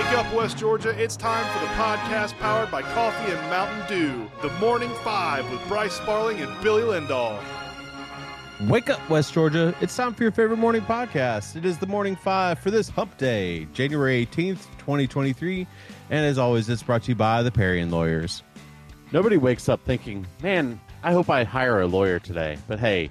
Wake up, West Georgia. It's time for the podcast powered by Coffee and Mountain Dew. The Morning Five with Bryce Sparling and Billy Lindahl. Wake up, West Georgia. It's time for your favorite morning podcast. It is the Morning Five for this hump day, January 18th, 2023. And as always, it's brought to you by the Parian Lawyers. Nobody wakes up thinking, man, I hope I hire a lawyer today. But hey,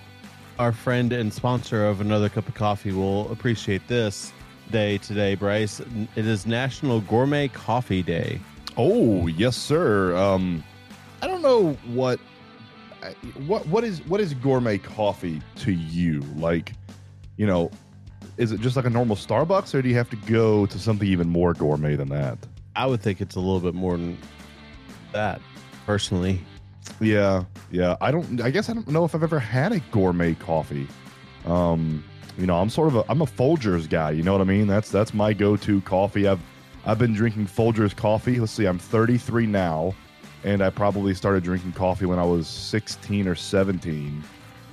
Our friend and sponsor of Another Cup of Coffee will appreciate this day today, Bryce. It is National Gourmet Coffee Day. Oh yes, sir. Um, I don't know what what what is what is gourmet coffee to you? Like, you know, is it just like a normal Starbucks, or do you have to go to something even more gourmet than that? I would think it's a little bit more than that, personally. Yeah, yeah. I don't. I guess I don't know if I've ever had a gourmet coffee. Um, you know, I'm sort of a I'm a Folgers guy. You know what I mean? That's that's my go-to coffee. I've I've been drinking Folgers coffee. Let's see, I'm 33 now, and I probably started drinking coffee when I was 16 or 17.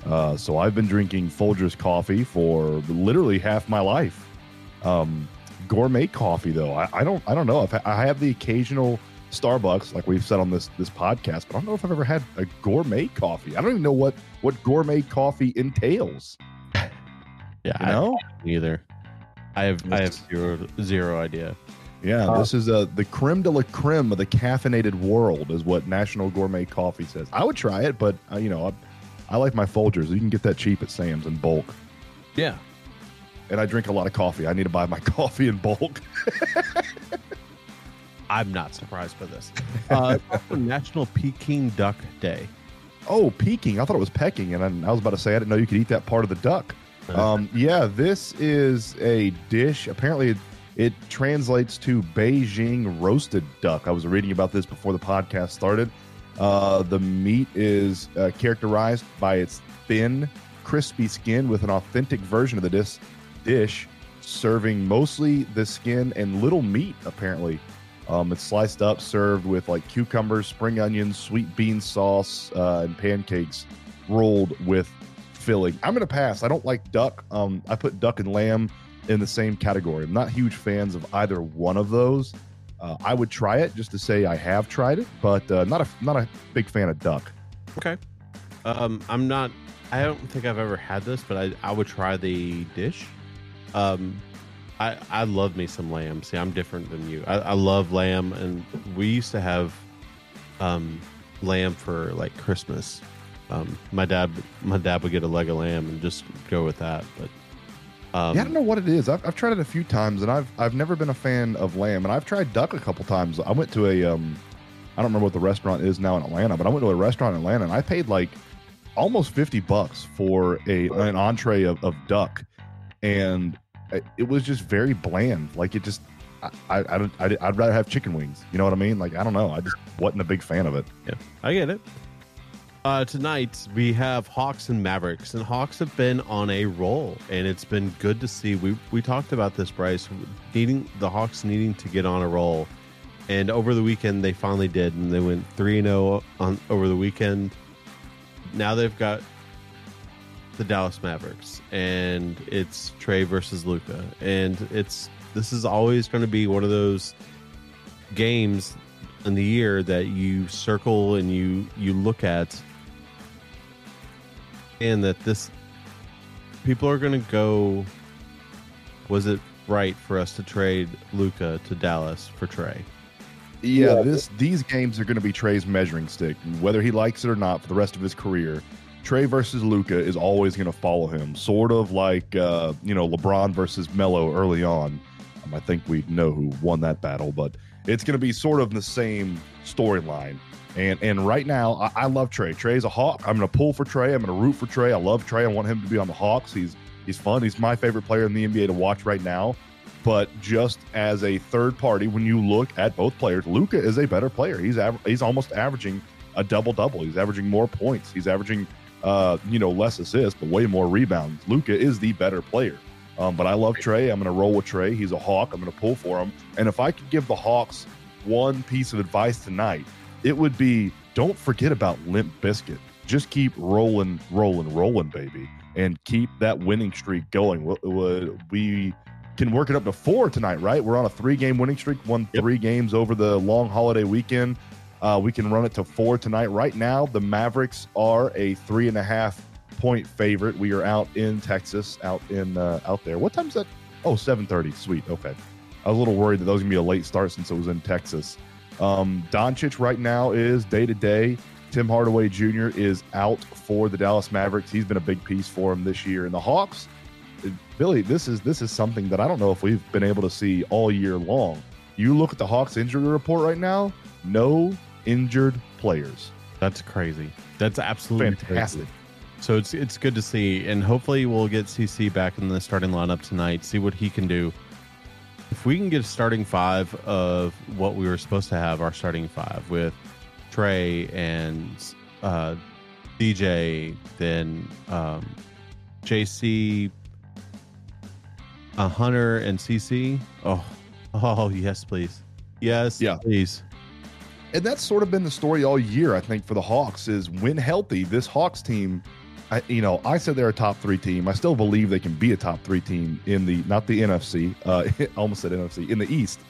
Uh, so I've been drinking Folgers coffee for literally half my life. Um, gourmet coffee, though, I, I don't I don't know if I, I have the occasional Starbucks, like we've said on this this podcast, but I don't know if I've ever had a gourmet coffee. I don't even know what what gourmet coffee entails. Yeah, You know? I either. I have I have zero zero idea. Yeah, this is uh, the creme de la creme of the caffeinated world, is what National Gourmet Coffee says. I would try it, but uh, you know, I, I like my Folgers. You can get that cheap at Sam's in bulk, Yeah. and I drink a lot of coffee. I need to buy my coffee in bulk. I'm not surprised by this. Uh, National Peking Duck Day. Oh, peking! I thought it was pecking, and I, I was about to say I didn't know you could eat that part of the duck. Um, yeah, this is a dish. Apparently, it, it translates to Beijing roasted duck. I was reading about this before the podcast started. Uh, the meat is uh, characterized by its thin, crispy skin with an authentic version of the dis- dish, serving mostly the skin and little meat. Apparently, um, it's sliced up, served with like cucumbers, spring onions, sweet bean sauce, uh, and pancakes, rolled with filling. I'm gonna pass. I don't like duck. Um, I put duck and lamb in the same category. I'm not huge fans of either one of those. Uh, I would try it just to say I have tried it, but uh, not a not a big fan of duck. Okay. Um, I'm not. I don't think I've ever had this, but I, I would try the dish. Um, I I love me some lamb. See, I'm different than you. I, I love lamb, and we used to have um lamb for like Christmas. Um, my dad my dad would get a leg of lamb and just go with that. But um, yeah, I don't know what it is. I've, I've tried it a few times, and I've I've never been a fan of lamb, and I've tried duck a couple times. I went to a um, I don't remember what the restaurant is now in Atlanta, but I went to a restaurant in Atlanta, and I paid like almost fifty bucks for a an entree of, of duck, and it, was just very bland. Like it just. I, I, I, don't- I'd, I'd rather have chicken wings. You know what I mean? Like, I don't know. I just wasn't a big fan of it. Yeah, I get it. Uh, tonight we have Hawks and Mavericks, and Hawks have been on a roll, and it's been good to see. We we talked about this, Bryce, needing the Hawks needing to get on a roll, and over the weekend they finally did, and they went three and zero on over the weekend. Now they've got the Dallas Mavericks, and it's Trey versus Luka, and it's this is always going to be one of those games in the year that you circle and you you look at and that this people are going to go was it right for us to trade Luka to Dallas for Trey? Yeah, this these games are going to be Trey's measuring stick, whether he likes it or not, for the rest of his career. Trey versus Luka is always going to follow him, sort of like uh, you know LeBron versus Melo early on. Um, I think we know who won that battle, but it's going to be sort of the same storyline. And and right now, I, I love Trey. Trey's a Hawk. I'm going to pull for Trey. I'm going to root for Trey. I love Trey. I want him to be on the Hawks. He's he's fun. He's my favorite player in the NBA to watch right now. But just as a third party, when you look at both players, Luka is a better player. He's aver- he's almost averaging a double double. He's averaging more points. He's averaging uh, you know less assists, but way more rebounds. Luka is the better player. Um, but I love Trey. I'm going to roll with Trey. He's a Hawk. I'm going to pull for him. And if I could give the Hawks one piece of advice tonight, it would be don't forget about Limp Bizkit. Just keep rolling, rolling, rolling, baby, and keep that winning streak going. We, can work it up to four tonight, right? We're on a three game winning streak, won Yep. three games over the long holiday weekend. Uh, we can run it to four tonight. Right now, the Mavericks are a three and a half point favorite. We are out in Texas, out in uh, out there. What time's that? Oh, 7.30. Sweet. Okay. I was a little worried that that was gonna be a late start since it was in Texas. Um, Doncic right now is day to day. Tim Hardaway Jr. is out for the Dallas Mavericks. He's been a big piece for him this year. And the Hawks, Billy, this is this is something that I don't know if we've been able to see all year long. You look at the Hawks injury report right now, no injured players. That's crazy. That's absolutely Fantastic. crazy. So it's it's good to see, and hopefully we'll get CC back in the starting lineup tonight. See what he can do. If we can get a starting five of what we were supposed to have, our starting five with Trey and uh, DJ, then um, JC, uh, Hunter, and CC. Oh, oh yes, please, yes, Yeah. please. And that's sort of been the story all year. I think for the Hawks is when healthy, this Hawks team. I, you know, I said they're a top three team. I still believe they can be a top three team in the not the NFC. Uh, almost said NFC in the East.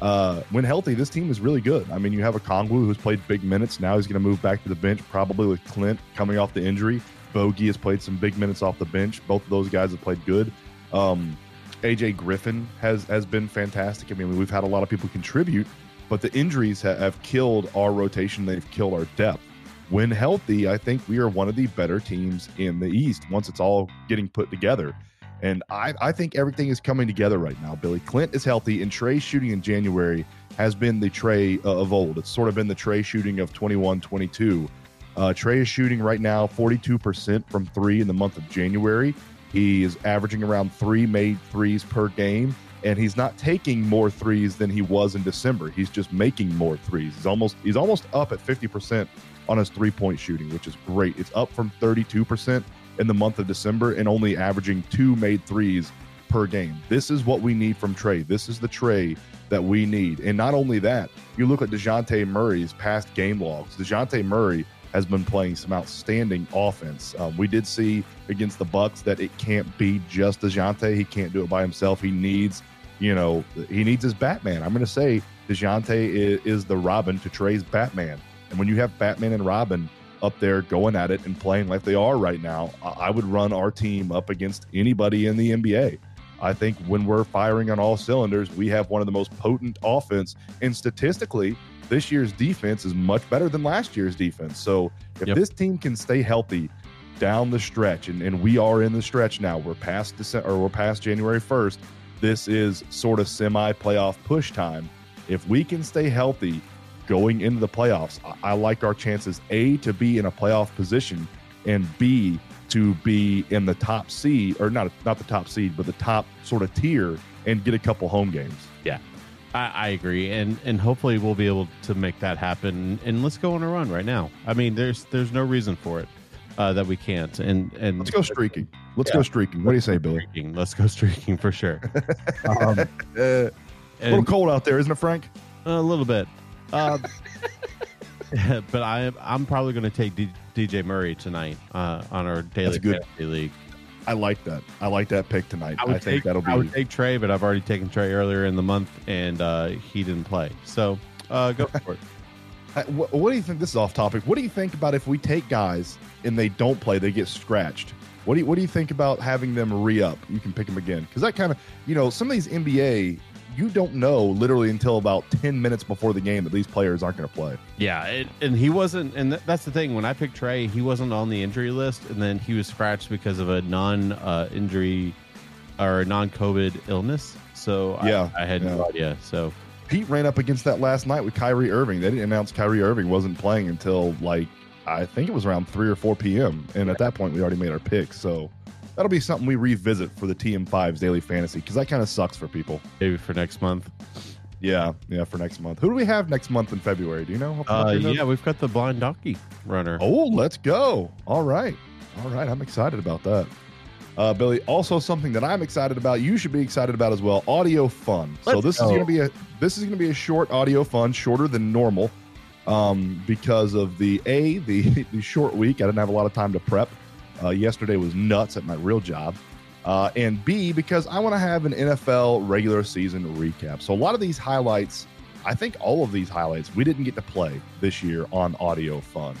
Uh, when healthy, this team is really good. I mean, you have Okongwu who's played big minutes. Now he's going to move back to the bench, probably with Clint coming off the injury. Bogey has played some big minutes off the bench. Both of those guys have played good. Um, AJ Griffin has has been fantastic. I mean, we've had a lot of people contribute, but the injuries ha- have killed our rotation. They've killed our depth. When healthy, I think we are one of the better teams in the East once it's all getting put together. And I, I think everything is coming together right now. Billy Clint is healthy, and Trey shooting in January has been the Trey uh, of old. It's sort of been the Trey shooting of 21 22. Uh, Trey is shooting right now 42% from three in the month of January. He is averaging around three made threes per game, and he's not taking more threes than he was in December. He's just making more threes. He's almost he's almost up at 50% on his three point shooting, which is great. It's up from 32% in the month of December and only averaging two made threes per game. This is what we need from Trey. This is the Trey that we need. And not only that, you look at DeJounte Murray's past game logs. DeJounte Murray has been playing some outstanding offense. Um, we did see against the Bucks that it can't be just DeJounte. He can't do it by himself. He needs, you know, he needs his Batman. I'm going to say DeJounte is, is the Robin to Trey's Batman. And when you have Batman and Robin up there going at it and playing like they are right now, I I would run our team up against anybody in the NBA. I think when we're firing on all cylinders, we have one of the most potent offense. And statistically, this year's defense is much better than last year's defense. So if Yep. this team can stay healthy down the stretch, and, and we are in the stretch now, we're past December or we're past January 1st. This is sort of semi playoff push time. If we can stay healthy going into the playoffs, I, I like our chances A to be in a playoff position and B to be in the top seed or not not the top seed, but the top sort of tier and get a couple home games. I, I agree, and and hopefully we'll be able to make that happen. And let's go on a run right now. I mean, there's there's no reason for it uh, that we can't. And and Let's go streaking. Let's Yeah. go streaking. What do you say, Billy? streaking. Let's go streaking for sure. Um, Uh, a little cold out there, isn't it, Frank? a little bit, um, but I I'm probably going to take D, DJ Murray tonight uh, on our daily good. fantasy league. I like that. I like that pick tonight. I, would think take, that'll be. I be would take Trey, but I've already taken Trey earlier in the month, and uh, he didn't play. So uh, go for it. I- What, what do you think? This is off topic. What do you think about if we take guys and they don't play, they get scratched? What do you What do you think about having them re up? You can pick them again because that kind of you know some of these NBA you don't know literally until about ten minutes before the game that these players aren't going to play. Yeah, it, and he wasn't, and th- that's the thing. When I picked Trey, he wasn't on the injury list, and then he was scratched because of a non-injury uh, or non-COVID illness. So I- Yeah, I, had no idea. So Pete ran up against that last night with Kyrie Irving. They didn't announce Kyrie Irving wasn't playing until like I think it was around three or four p.m. And at that point, we already made our picks. So that'll be something we revisit for the TM5's daily fantasy because that kind of sucks for people. Maybe for next month. Yeah, yeah, for next month. Who do we have next month in February? Do you know? Uh, yeah, we've got the blind donkey runner. Oh, let's go. All right. All right. I'm excited about that. Uh, Billy, also something that I'm excited about. You should be excited about as well. Audio fun. so Let's this go. is going to be a this is going to be a short audio fun, shorter than normal, um, because of the a the the short week. I didn't have a lot of time to prep. Uh, yesterday was nuts at my real job, uh, and b because I want to have an NFL regular season recap. So a lot of these highlights, I think all of these highlights, we didn't get to play this year on audio fun.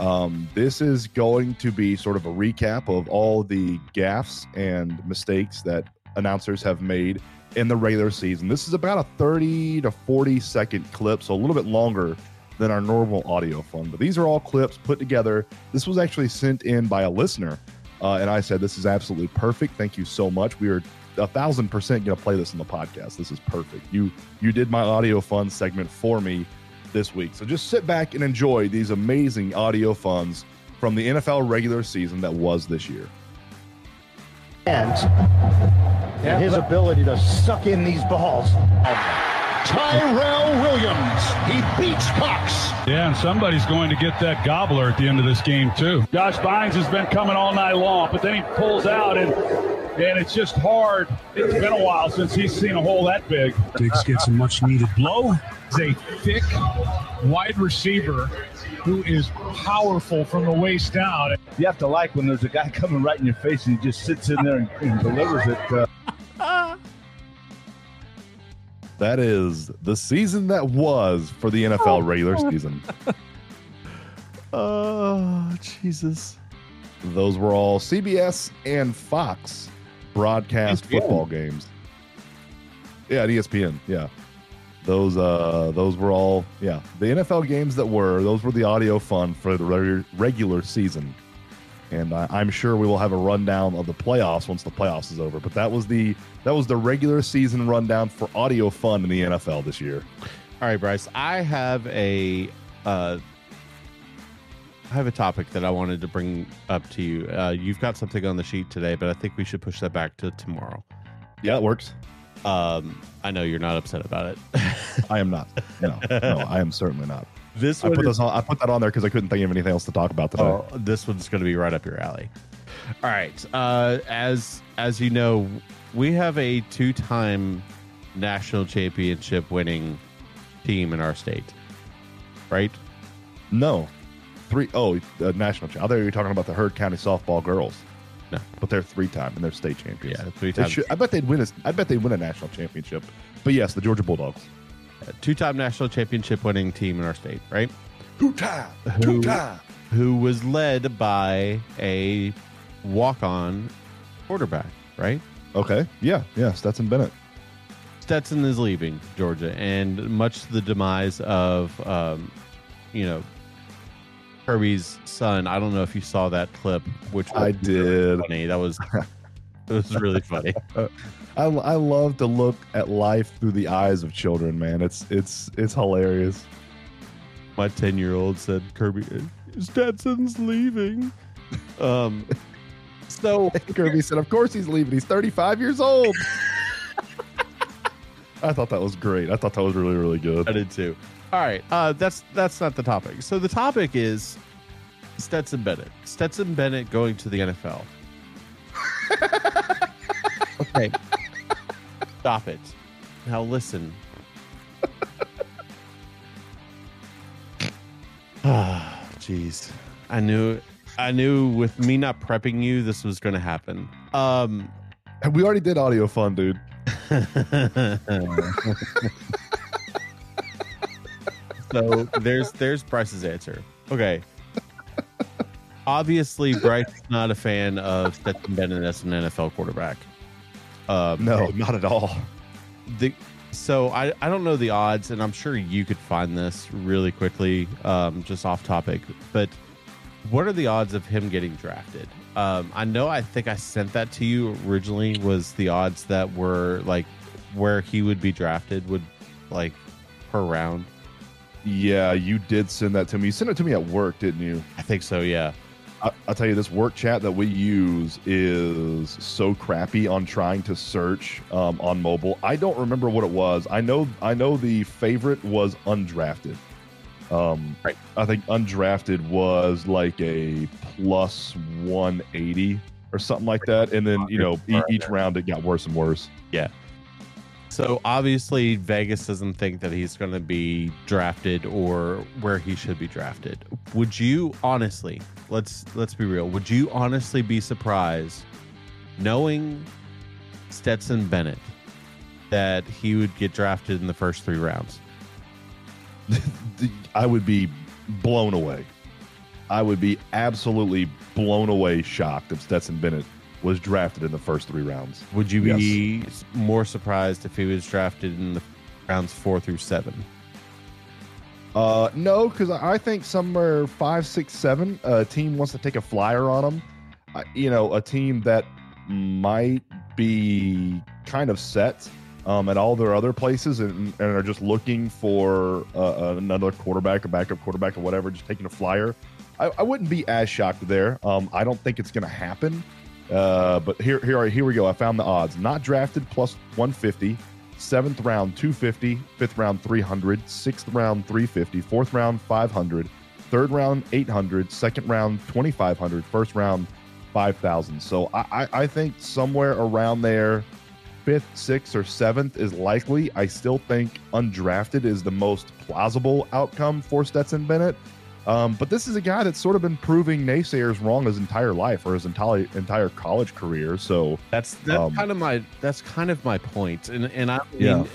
Um, this is going to be sort of a recap of all the gaffes and mistakes that announcers have made in the regular season. This is about a 30 to 40 second clip, so a little bit longer than our normal audio fun. But these are all clips put together. This was actually sent in by a listener, uh, and I said, This is absolutely perfect. Thank you so much. We are a thousand percent going to play this in the podcast. This is perfect. You you did my audio fun segment for me this week. So just sit back and enjoy these amazing audio funds from the NFL regular season that was this year. and and his ability to suck in these balls. Tyrell Williams, he beats Cox. Yeah, and somebody's going to get that gobbler at the end of this game too. Josh Bynes has been coming all night long, but then he pulls out and and it's just hard. It's been a while since he's seen a hole that big. Diggs gets a much needed blow. He's a thick wide receiver who is powerful from the waist down. You have to like when there's a guy coming right in your face and he just sits in there and, and delivers it. Uh, That is the season that was for the NFL regular season. Oh, Jesus. Those were all CBS and Fox broadcast ESPN. football games. Yeah, at ESPN. Yeah. Those uh those were all yeah, the NFL games that were, those were the audio fun for the regular regular season. And I, I'm sure we will have a rundown of the playoffs once the playoffs is over. But that was the that was the regular season rundown for audio fun in the NFL this year. All right, Bryce. I have a uh, I have a topic that I wanted to bring up to you. Uh, you've got something on the sheet today, but I think we should push that back to tomorrow. Yeah, it works. Um, I know you're not upset about it. I am not. No, no, I am certainly not. this I put is- this on. I put that on there because I couldn't think of anything else to talk about today. Oh, this one's going to be right up your alley. All right. Uh, as as you know, we have a two-time national championship winning team in our state, right? No, three oh uh, national. Cha- I thought you were talking about the Heard County softball girls. No. but they're three time and they're state champions. Yeah, three times. should- I bet they'd win. A, I bet they'd win a national championship. But yes, the Georgia Bulldogs. Two-time national championship winning team in our state, right? Two time. Who- Who was led by a walk-on quarterback, right? Okay. Yeah. Yeah. Stetson Bennett. Stetson is leaving Georgia, and much to the demise of, um, you know, Kirby's son. I don't know if you saw that clip, which was I really did. funny. That was it was really funny. I, I love to look at life through the eyes of children. Man, it's it's it's hilarious. My ten year old said, "Kirby, Stetson's leaving." Um, so Kirby said, "Of course he's leaving. He's 35 years old." I thought that was great. I thought that was really really good. I did too. All right, uh, that's that's not the topic. So the topic is Stetson Bennett. Stetson Bennett going to the NFL. okay, stop it. Now listen. Ah, jeez. I knew, I knew with me not prepping you, this was going to happen. Um, We already did audio fun, dude. so there's there's Bryce's answer. Okay. Obviously, Bryce is not a fan of Stetson Bennett as an NFL quarterback. Um, No, not at all. the so I, I don't know the odds, and I'm sure you could find this really quickly, um, just off topic. But what are the odds of him getting drafted? Um, I know I think I sent that to you originally. Was the odds that were like where he would be drafted would like per round? Yeah, you did send that to me. You sent it to me at work, didn't you? I think so. Yeah. I, I'll tell you, this work chat that we use is so crappy on trying to search um, on mobile. I don't remember what it was. I know, I know the favorite was undrafted. Um, Right. I think undrafted was like a plus 180 or something like that. And then, you know, e- each round it got worse and worse. So obviously Vegas doesn't think that he's going to be drafted or where he should be drafted. Would you honestly, let's let's be real, would you honestly be surprised knowing Stetson Bennett that he would get drafted in the first 3 rounds? I would be blown away. I would be absolutely blown away shocked if Stetson Bennett was drafted in the first three rounds. Would you be more surprised if he was drafted in the rounds 4 through 7? Uh, no, because I think somewhere five, six, seven, a team wants to take a flyer on him. Uh, you know, a team that might be kind of set um, at all their other places and, and are just looking for uh, another quarterback, a backup quarterback, or whatever, just taking a flyer. I, I wouldn't be as shocked there. Um, I don't think it's going to happen. Uh, but here, here, here we go. I found the odds. Not drafted plus 150, seventh round 250, fifth round 300, sixth round 350, fourth round 500, third round 800, second round 2500, first round 5000. So I, I, I think somewhere around there, fifth, sixth, or seventh is likely. I still think undrafted is the most plausible outcome for Stetson Bennett. Um, but this is a guy that's sort of been proving naysayers wrong his entire life or his entire entire college career. So That's that's Um, kind of my that's kind of my point. And and I mean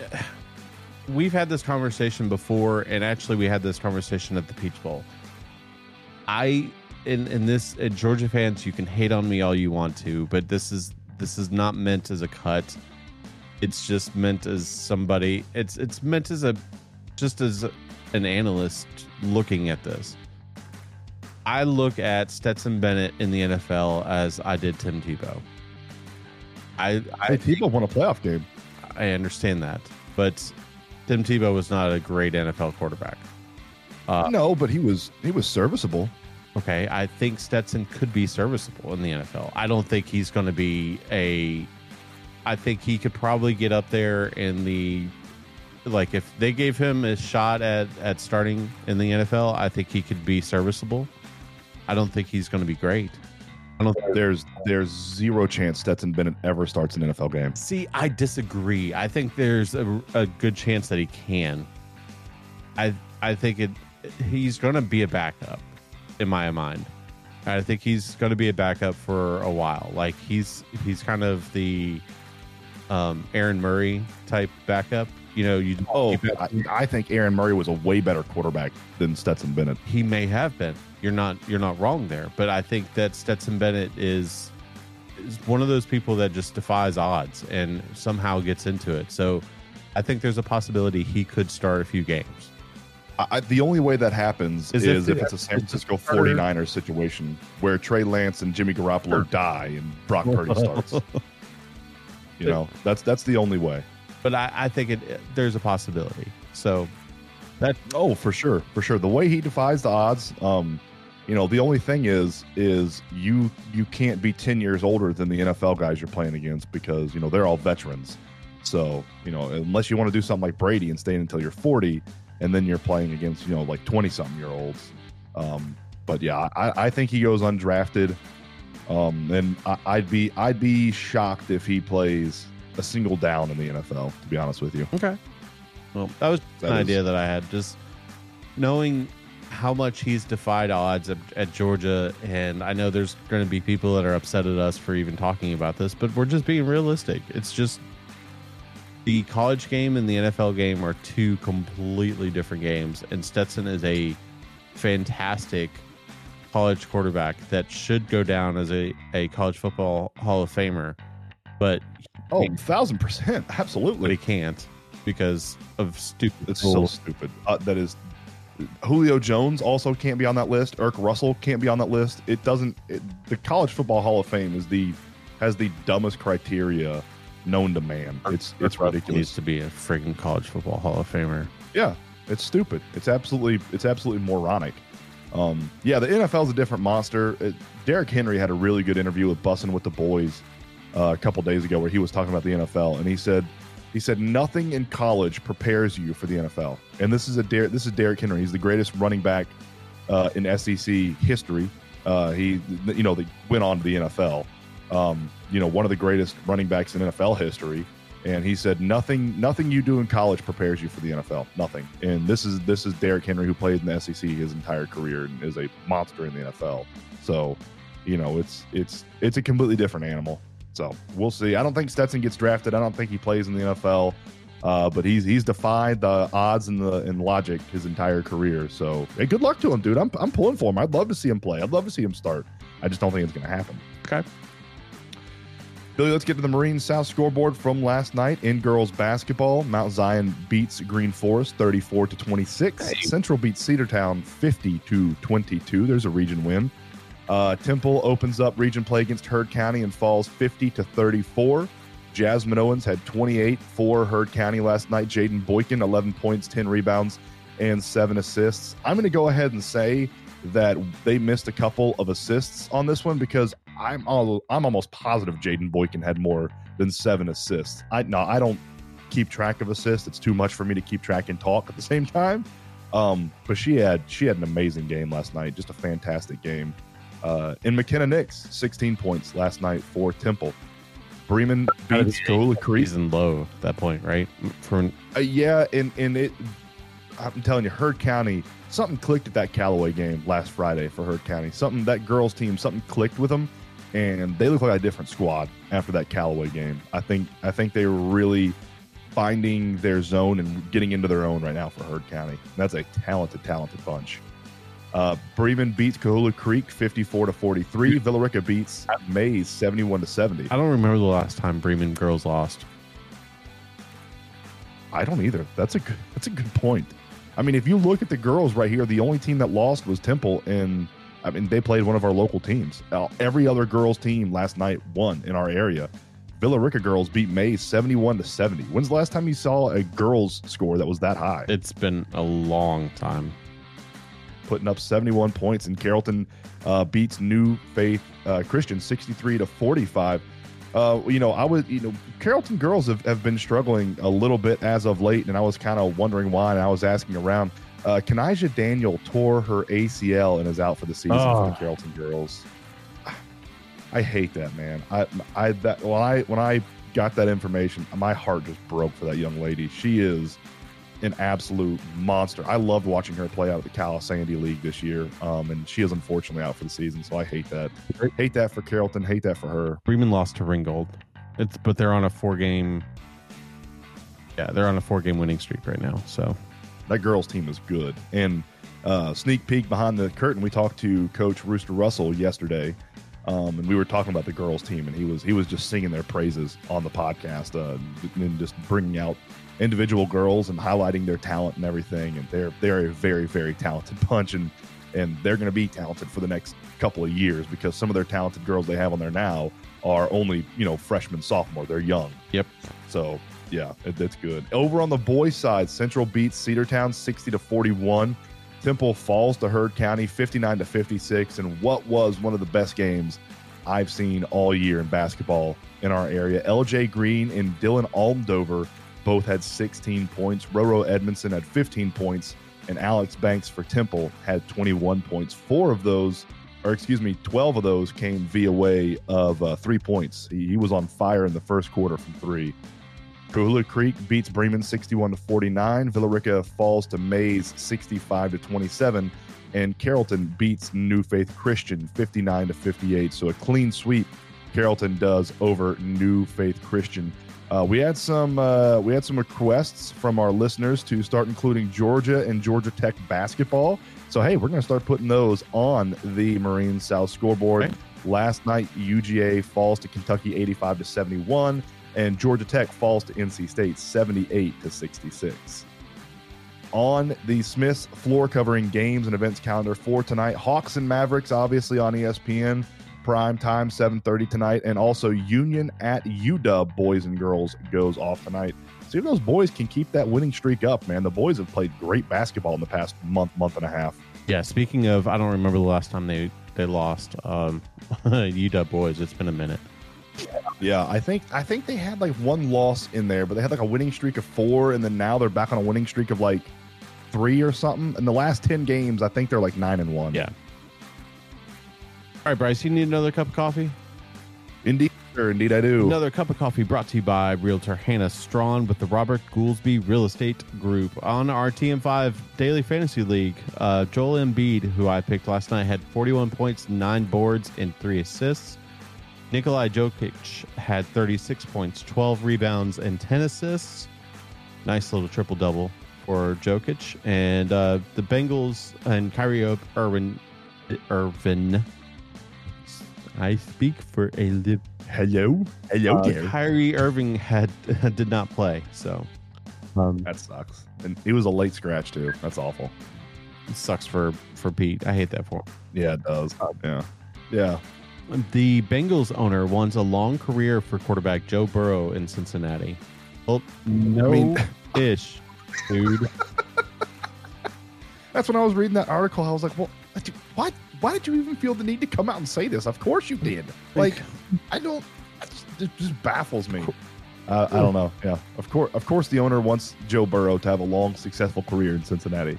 we've had this conversation before and actually we had this conversation at the Peach Bowl. I in in this uh, Georgia fans you can hate on me all you want to, but this is this is not meant as a cut. It's just meant as somebody it's it's meant as a just as an analyst looking at this. I look at Stetson Bennett in the NFL as I did Tim Tebow. I I, hey, Tebow won a playoff game. I understand that, but Tim Tebow was not a great NFL quarterback. Uh, no, but he was he was serviceable. Okay, I think Stetson could be serviceable in the NFL. I don't think he's going to be a. I think he could probably get up there in the, like if they gave him a shot at at starting in the NFL, I think he could be serviceable. I don't think he's going to be great. I don't. There's there's zero chance Stetson Bennett ever starts an NFL game. See, I disagree. I think there's a, a good chance that he can. I I think it he's going to be a backup in my mind. I think he's going to be a backup for a while. Like he's he's kind of the um, Aaron Murray type backup. You know, you Oh, I, I think Aaron Murray was a way better quarterback than Stetson Bennett. he may have been. You're not you're not wrong there, but I think that Stetson Bennett is is one of those people that just defies odds and somehow gets into it. So I think there's a possibility he could start a few games. I, the only way that happens Is is, if if, it's a San Francisco 49ers situation where Trey Lance and Jimmy Garoppolo die and Brock Purdy starts. You know, that's that's the only way. But I, I think it there's a possibility. So that Oh, for sure, for sure. The way he defies the odds, um, you know, the only thing is, is you you can't be ten years older than the NFL guys you're playing against because you know they're all veterans. So you know, unless you want to do something like Brady and stay until you're forty, and then you're playing against you know like twenty something year olds. Um, but yeah, I, I think he goes undrafted. Um, and I, I'd be I'd be shocked if he plays a single down in the NFL. To be honest with you. Okay. Well, that was That an is- idea that I had. Just knowing how much he's defied odds at, at Georgia, and I know there's going to be people that are upset at us for even talking about this, but we're just being realistic. It's just the college game and the NFL game are two completely different games, and Stetson is a fantastic college quarterback that should go down as a, a college football Hall of Famer, but Oh, thousand percent, but absolutely. he can't because of stupid It's so stupid. Uh, that is Julio Jones also can't be on that list. Eric Russell can't be on that list. It doesn't. It, the College Football Hall of Fame is the has the dumbest criteria known to man. It's it's needs ridiculous. to be a friggin' college football Hall of Famer. Yeah, it's stupid. It's absolutely it's absolutely moronic. Um, yeah, the NFL is a different monster. It, Derrick Henry had a really good interview with Bussin' with the Boys uh, a couple days ago where he was talking about the NFL, and he said he said nothing in college prepares you for the NFL. And this is a Der- this is Derrick Henry. He's the greatest running back uh, in SEC history. Uh, he you know they went on to the NFL. Um, you know one of the greatest running backs in NFL history. And he said nothing nothing you do in college prepares you for the NFL. Nothing. And this is this is Derrick Henry who played in the SEC his entire career and is a monster in the NFL. So, you know, it's it's it's a completely different animal. So we'll see. I don't think Stetson gets drafted. I don't think he plays in the NFL. Uh, but he's he's defied the odds and the and logic his entire career. So hey, good luck to him, dude. I'm I'm pulling for him. I'd love to see him play. I'd love to see him start. I just don't think it's going to happen. Okay. Billy, let's get to the Marine South scoreboard from last night in girls basketball. Mount Zion beats Green Forest 34 to 26. Central beats Cedartown 50 to 22. There's a region win. Uh, Temple opens up region play against Heard County and falls 50 to 34. Jasmine Owens had 28 for Heard County last night. Jaden Boykin 11 points, 10 rebounds, and seven assists. I'm going to go ahead and say that they missed a couple of assists on this one because I'm all, I'm almost positive Jaden Boykin had more than seven assists. I no, I don't keep track of assists. It's too much for me to keep track and talk at the same time. Um, but she had she had an amazing game last night, just a fantastic game. Uh, and McKenna Nix, 16 points last night for Temple. Bremen beats Coahulla Creek. Season low at that point, right? For uh, yeah, and and it, I'm telling you, Heard County something clicked at that Callaway game last Friday for Heard County. Something that girls team, something clicked with them, and they look like a different squad after that Callaway game. I think I think they were really finding their zone and getting into their own right now for Heard County. And that's a talented, talented bunch. Uh, Bremen beats Coahulla Creek 54 to 43. Villa Rica beats Mays 71 to 70. I don't remember the last time Bremen girls lost. I don't either. That's a good. That's a good point. I mean, if you look at the girls right here, the only team that lost was Temple, and I mean they played one of our local teams. Uh, every other girls team last night won in our area. Villa Rica girls beat May seventy-one to seventy. When's the last time you saw a girls score that was that high? It's been a long time. Putting up seventy-one points, and Carrollton uh, beats New Faith uh, Christian sixty-three to forty-five. Uh, you know, I was, you know, Carrollton girls have, have been struggling a little bit as of late, and I was kind of wondering why. And I was asking around. Uh, Daniel tore her ACL and is out for the season oh. for the Carrollton girls. I hate that, man. I, I that when I when I got that information, my heart just broke for that young lady. She is an absolute monster. I loved watching her play out of the Cal Sandy League this year, um, and she is unfortunately out for the season. So I hate that. Hate that for Carrollton. Hate that for her. Bremen lost to Ringgold. It's but they're on a four game. Yeah, they're on a four game winning streak right now. So that girls team is good. And uh, sneak peek behind the curtain, we talked to Coach Rooster Russell yesterday. Um, and we were talking about the girls team, and he was he was just singing their praises on the podcast, uh, and just bringing out individual girls and highlighting their talent and everything. And they're they're a very very talented bunch, and and they're going to be talented for the next couple of years because some of their talented girls they have on there now are only you know freshman sophomore. They're young. Yep. So yeah, it, that's good. Over on the boys' side, Central beats Cedartown sixty to forty one. Temple falls to Heard County 59 to 56 and what was one of the best games I've seen all year in basketball in our area. LJ Green and Dylan Aldover both had 16 points. Roro Edmondson had 15 points, and Alex Banks for Temple had 21 points. Four of those, or excuse me, 12 of those came via way of uh, three points. He, he, was on fire in the first quarter from three. Coahulla Creek beats Bremen 61 to 49. Villa Rica falls to Mays 65 to 27. And Carrollton beats New Faith Christian 59 to 58. So a clean sweep Carrollton does over New Faith Christian. Uh, we had some uh, we had some requests from our listeners to start including Georgia and Georgia Tech basketball. So hey, we're going to start putting those on the Marine South scoreboard. Last night, UGA falls to Kentucky 85 to 71, and Georgia Tech falls to NC State 78 to 66. On the Smiths floor covering games and events calendar for tonight, Hawks and Mavericks obviously on ESPN prime time 7.30 tonight and also union at uw boys and girls goes off tonight see if those boys can keep that winning streak up man the boys have played great basketball in the past month month and a half Yeah, speaking of, I don't remember the last time they they lost. Um, UW boys, it's been a minute. Yeah, I think I think they had like one loss in there, but they had like a winning streak of four, and then now they're back on a winning streak of like three or something. In the last ten games, I think they're like nine and one. Yeah. All right, Bryce, you need another cup of coffee? indeed, sir, indeed, I do. Another cup of coffee brought to you by Realtor Hannah Strawn with the Robert Goolsby Real Estate Group on our TM5 Daily Fantasy League. Uh, Joel Embiid, who I picked last night, had 41 points, nine boards, and three assists. Nikolai Jokic had 36 points, 12 rebounds, and 10 assists. Nice little triple double for Jokic. And uh, the Bengals and Kyrie Irvin, Irvin. I speak for a living. Hello, hello Uh, there. Kyrie Irving had did not play, so um, That sucks. And he was a late scratch too. That's awful. it sucks for for Pete. I hate that for him. Yeah, it does. Yeah, yeah. The Bengals owner wants a long career for quarterback Joe Burrow in Cincinnati. Well, no mean- ish, dude. That's when I was reading that article. I was like, well, why? Why did you even feel the need to come out and say this? Of course you did. Like, I don't. It just baffles me. Uh, I don't know. Yeah, of course. Of course, the owner wants Joe Burrow to have a long, successful career in Cincinnati.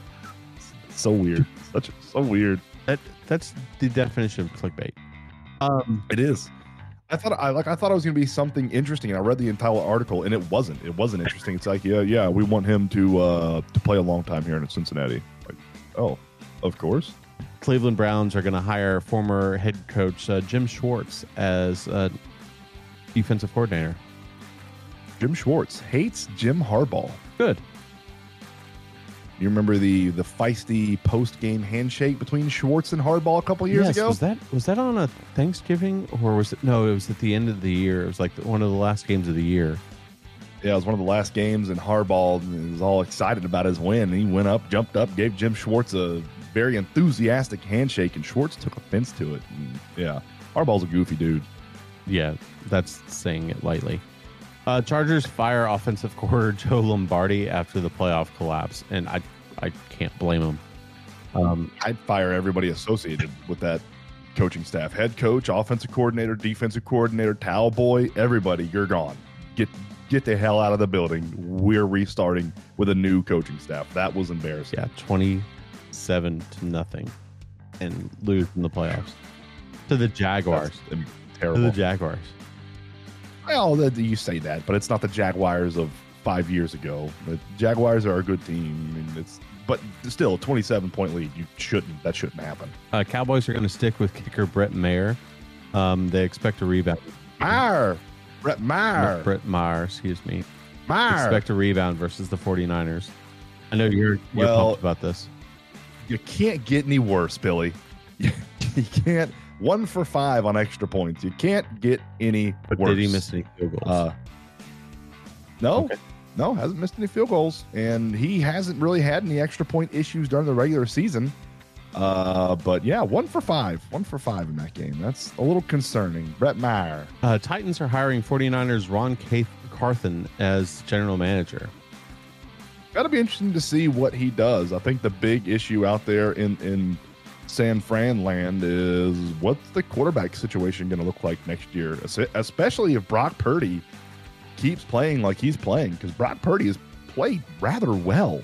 so weird. Such so weird. That that's the definition of clickbait. Um, It is. I thought I like I thought it was gonna be something interesting, and I read the entire article, and it wasn't. It wasn't interesting. It's like, yeah, yeah, we want him to uh to play a long time here in Cincinnati. Like, oh, of course. Cleveland Browns are going to hire former head coach uh, Jim Schwartz as uh, defensive coordinator. Jim Schwartz hates Jim Harbaugh. Good. You remember the the feisty post game handshake between Schwartz and Harbaugh a couple years yes, ago? was that was that on a Thanksgiving or was it? No, it was at the end of the year. It was like one of the last games of the year. Yeah, it was one of the last games, and Harbaugh was all excited about his win. And he went up, jumped up, gave Jim Schwartz a very enthusiastic handshake, and Schwartz took offense to it. And, yeah, Harbaugh's a goofy dude. Yeah, that's saying it lightly. Uh, Chargers fire offensive coordinator Joe Lombardi after the playoff collapse, and I I can't blame him. Um, I'd fire everybody associated with that coaching staff head coach, offensive coordinator, defensive coordinator, towel boy, everybody, you're gone. Get get the hell out of the building. We're restarting with a new coaching staff. That was embarrassing. yeah, twenty-seven to nothing, and lose in the playoffs to the Jaguars. That's, mean, To terrible. the Jaguars. Well, you say that, but it's not the Jaguars of five years ago. The Jaguars are a good team. It's but still, twenty-seven point lead. You shouldn't. That shouldn't happen. Uh, Cowboys are going to stick with kicker Brett Mayer. Um, they expect a rebound. Meyer, Brett Meyer, Brett Maher, excuse me. Meyer. Expect a rebound versus the 49ers. I know you're you're Well- pumped about this. you can't get any worse, Billy. you can't. One for five on extra points. You can't get any But worse. did he miss any field goals? Uh, no, Okay. no, hasn't missed any field goals, and he hasn't really had any extra point issues during the regular season. Uh, but yeah, one for five, one for five in that game. That's a little concerning. Brett Meyer. Uh, Titans are hiring 49ers Ron Cath- Carthon as general manager. Got to be interesting to see what he does. I think the big issue out there in in San Fran land is what's the quarterback situation going to look like next year, especially if Brock Purdy keeps playing like he's playing because Brock Purdy has played rather well.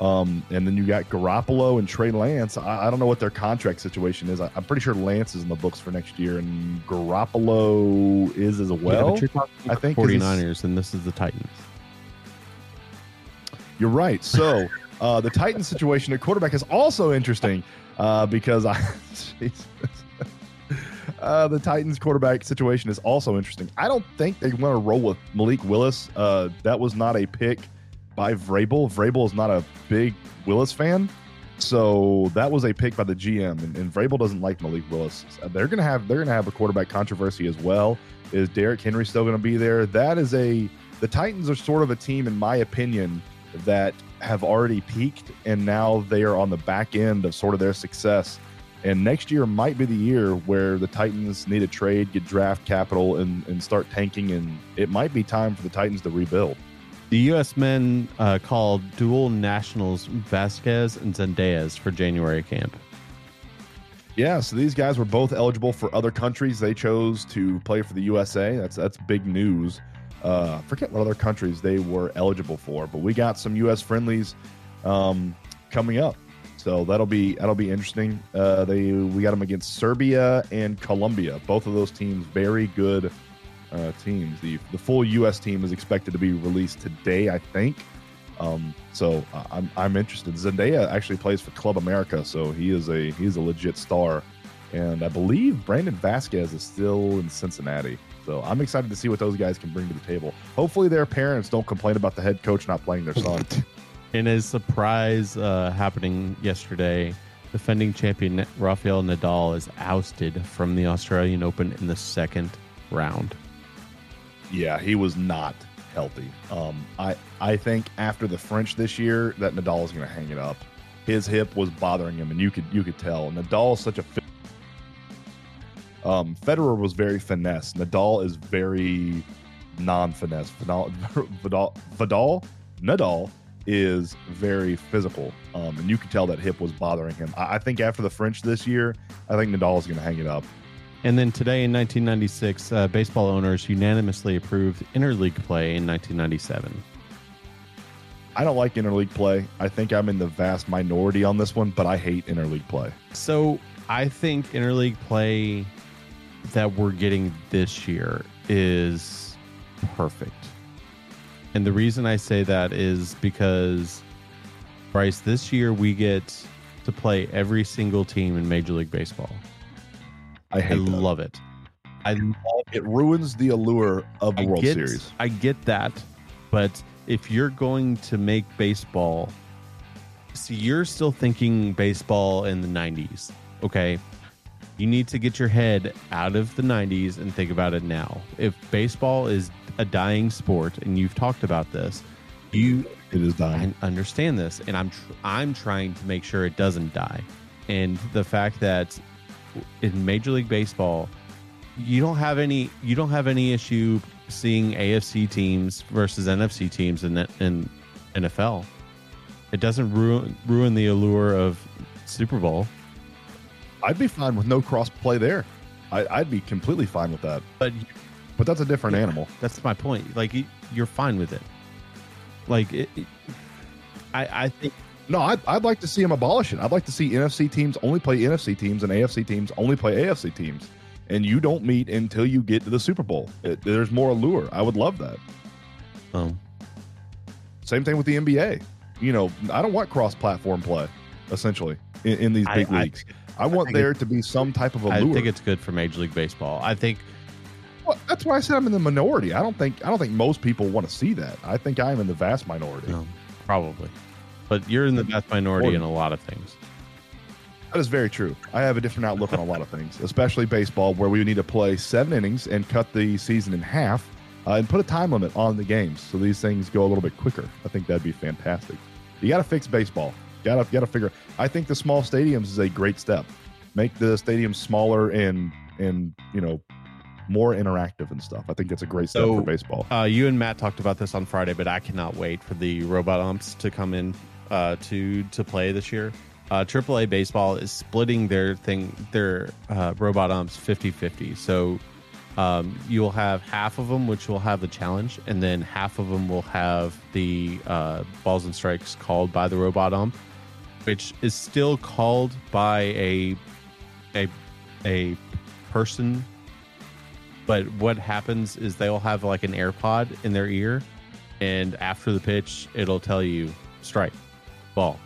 Um, and then you got Garoppolo and Trey Lance. I, I don't know what their contract situation is. I, I'm pretty sure Lance is in the books for next year, and Garoppolo is as Yeah, well. you're I think 'cause he's- 49ers, and this is the Titans. You're right. So uh, the Titans situation at quarterback is also interesting uh, because I, uh, the Titans quarterback situation is also interesting. I don't think they want to roll with Malik Willis. Uh, that was not a pick by Vrabel. Vrabel is not a big Willis fan. So that was a pick by the GM, and, and Vrabel doesn't like Malik Willis. They're gonna have they're gonna have a quarterback controversy as well. Is Derrick Henry still gonna be there? That is a the Titans are sort of a team, in my opinion, that have already peaked and now they are on the back end of sort of their success. And next year might be the year where the Titans need a trade, get draft capital, and, and start tanking. And it might be time for the Titans to rebuild. The U.S. men uh, called dual nationals Vasquez and Zendejas for January camp. Yeah, so these guys were both eligible for other countries. They chose to play for the USA. That's that's big news. Uh, forget what other countries they were eligible for, but we got some U.S. friendlies um, coming up, so that'll be that'll be interesting. Uh, they we got them against Serbia and Colombia. Both of those teams very good uh, teams. The the full U.S. team is expected to be released today, I think. Um, so uh, I'm I'm interested. Zendejas actually plays for Club America, so he is a he's a legit star, and I believe Brandon Vasquez is still in Cincinnati. So I'm excited to see what those guys can bring to the table. Hopefully, their parents don't complain about the head coach not playing their son. In a surprise uh, happening yesterday, defending champion Rafael Nadal is ousted from the Australian Open in the second round. yeah, he was not healthy. Um, I I think after the French this year, that Nadal is going to hang it up. His hip was bothering him, and you could you could tell. Nadal is such a um, Federer was very finesse. Nadal is very non-finesse. Vidal, Vidal, Vidal Nadal is very physical, um, and you could tell that hip was bothering him. I, I think after the French this year, I think Nadal is going to hang it up. And then today in 1996, uh, baseball owners unanimously approved interleague play in 1997. I don't like interleague play. I think I'm in the vast minority on this one, but I hate interleague play. So I think interleague play that we're getting this year is perfect. And the reason I say that is because, Bryce, this year we get to play every single team in Major League Baseball. I I love it. I love it. Ruins the allure of the I World get, Series. I get that, but if you're going to make baseball, see, you're still thinking baseball in the '90s. Okay, you need to get your head out of the '90s and think about it now. If baseball is a dying sport, and you've talked about this, you It is dying. I understand this, and I'm tr- I'm trying to make sure it doesn't die. And the fact that in Major League Baseball, you don't have any you don't have any issue seeing AFC teams versus NFC teams in in NFL. It doesn't ruin ruin the allure of Super Bowl. I'd be fine with no cross play there. I, I'd be completely fine with that. But But that's a different Yeah. animal. that's my point. Like you- you're fine with it. Like it, it- I I think No, I'd, I'd like to see him abolish it. I'd like to see NFC teams only play NFC teams and AFC teams only play AFC teams. And you don't meet until you get to the Super Bowl. It, there's more allure. I would love that. um Same thing with the NBA. You know, I don't want cross platform play, essentially, in, in these big I- leagues. I, want think there to be some type of I think it's good for Major League Baseball. I think Well, that's why I said I'm in the minority. I don't think I don't think most people want to see that. I think I'm in the vast minority. No, probably. But you're in the vast minority in a lot of things. That is very true. I have a different outlook on a lot of things, especially baseball, where we need to play seven innings and cut the season in half, uh, and put a time limit on the games so these things go a little bit quicker. I think that'd be fantastic. You got to fix baseball. Got to got to figure. I think the small stadiums is a great step. Make the stadiums smaller and and you know more interactive and stuff. I think that's a great step So- for baseball. Uh, you and Matt talked about this on Friday, but I cannot wait for the robot umps to come in uh, to to play this year. Uh, AAA baseball is splitting their thing, their uh, robot umps 50-50. So um, you'll have half of them, which will have the challenge, and then half of them will have the uh, balls and strikes called by the robot ump, which is still called by a a a person but what happens is they'll have like an AirPod in their ear, and after the pitch, it'll tell you strike, ball,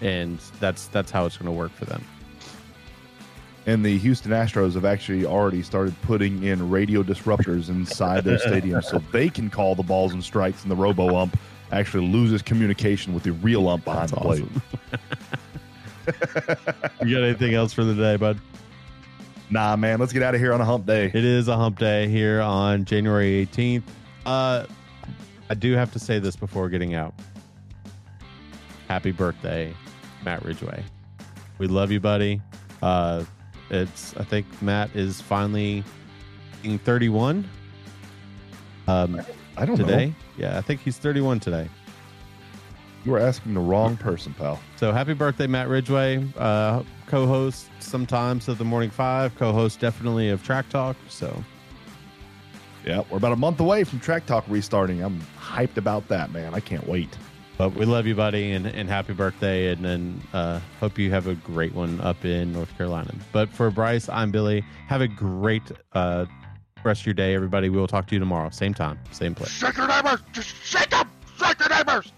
and that's that's how it's going to work for them. And the Houston Astros have actually already started putting in radio disruptors inside their stadium so they can call the balls and strikes, and the robo ump actually loses communication with the real ump behind That's the plate. You got anything else for the day, bud? Nah, man, let's get out of here on a hump day. It is a hump day here on January 18th. Uh, I do have to say this before getting out. Happy birthday, Matt Ridgway. We love you, buddy. Uh, it's I think Matt is finally being 31. Um, I don't today. know. Yeah, I think he's 31 today. You were asking the wrong person, pal. So happy birthday, Matt Ridgway, uh, co-host sometimes of the Morning Five, co-host definitely of Track Talk. So Yeah, we're about a month away from Track Talk restarting. I'm hyped about that, man. I can't wait. But we love you, buddy, and, and happy birthday, and then uh, hope you have a great one up in North Carolina. But for Bryce, I'm Billy. Have a great uh, rest of your day, everybody. We will talk to you tomorrow, same time, same place. Shake your neighbors! Just shake them! Shake your neighbors!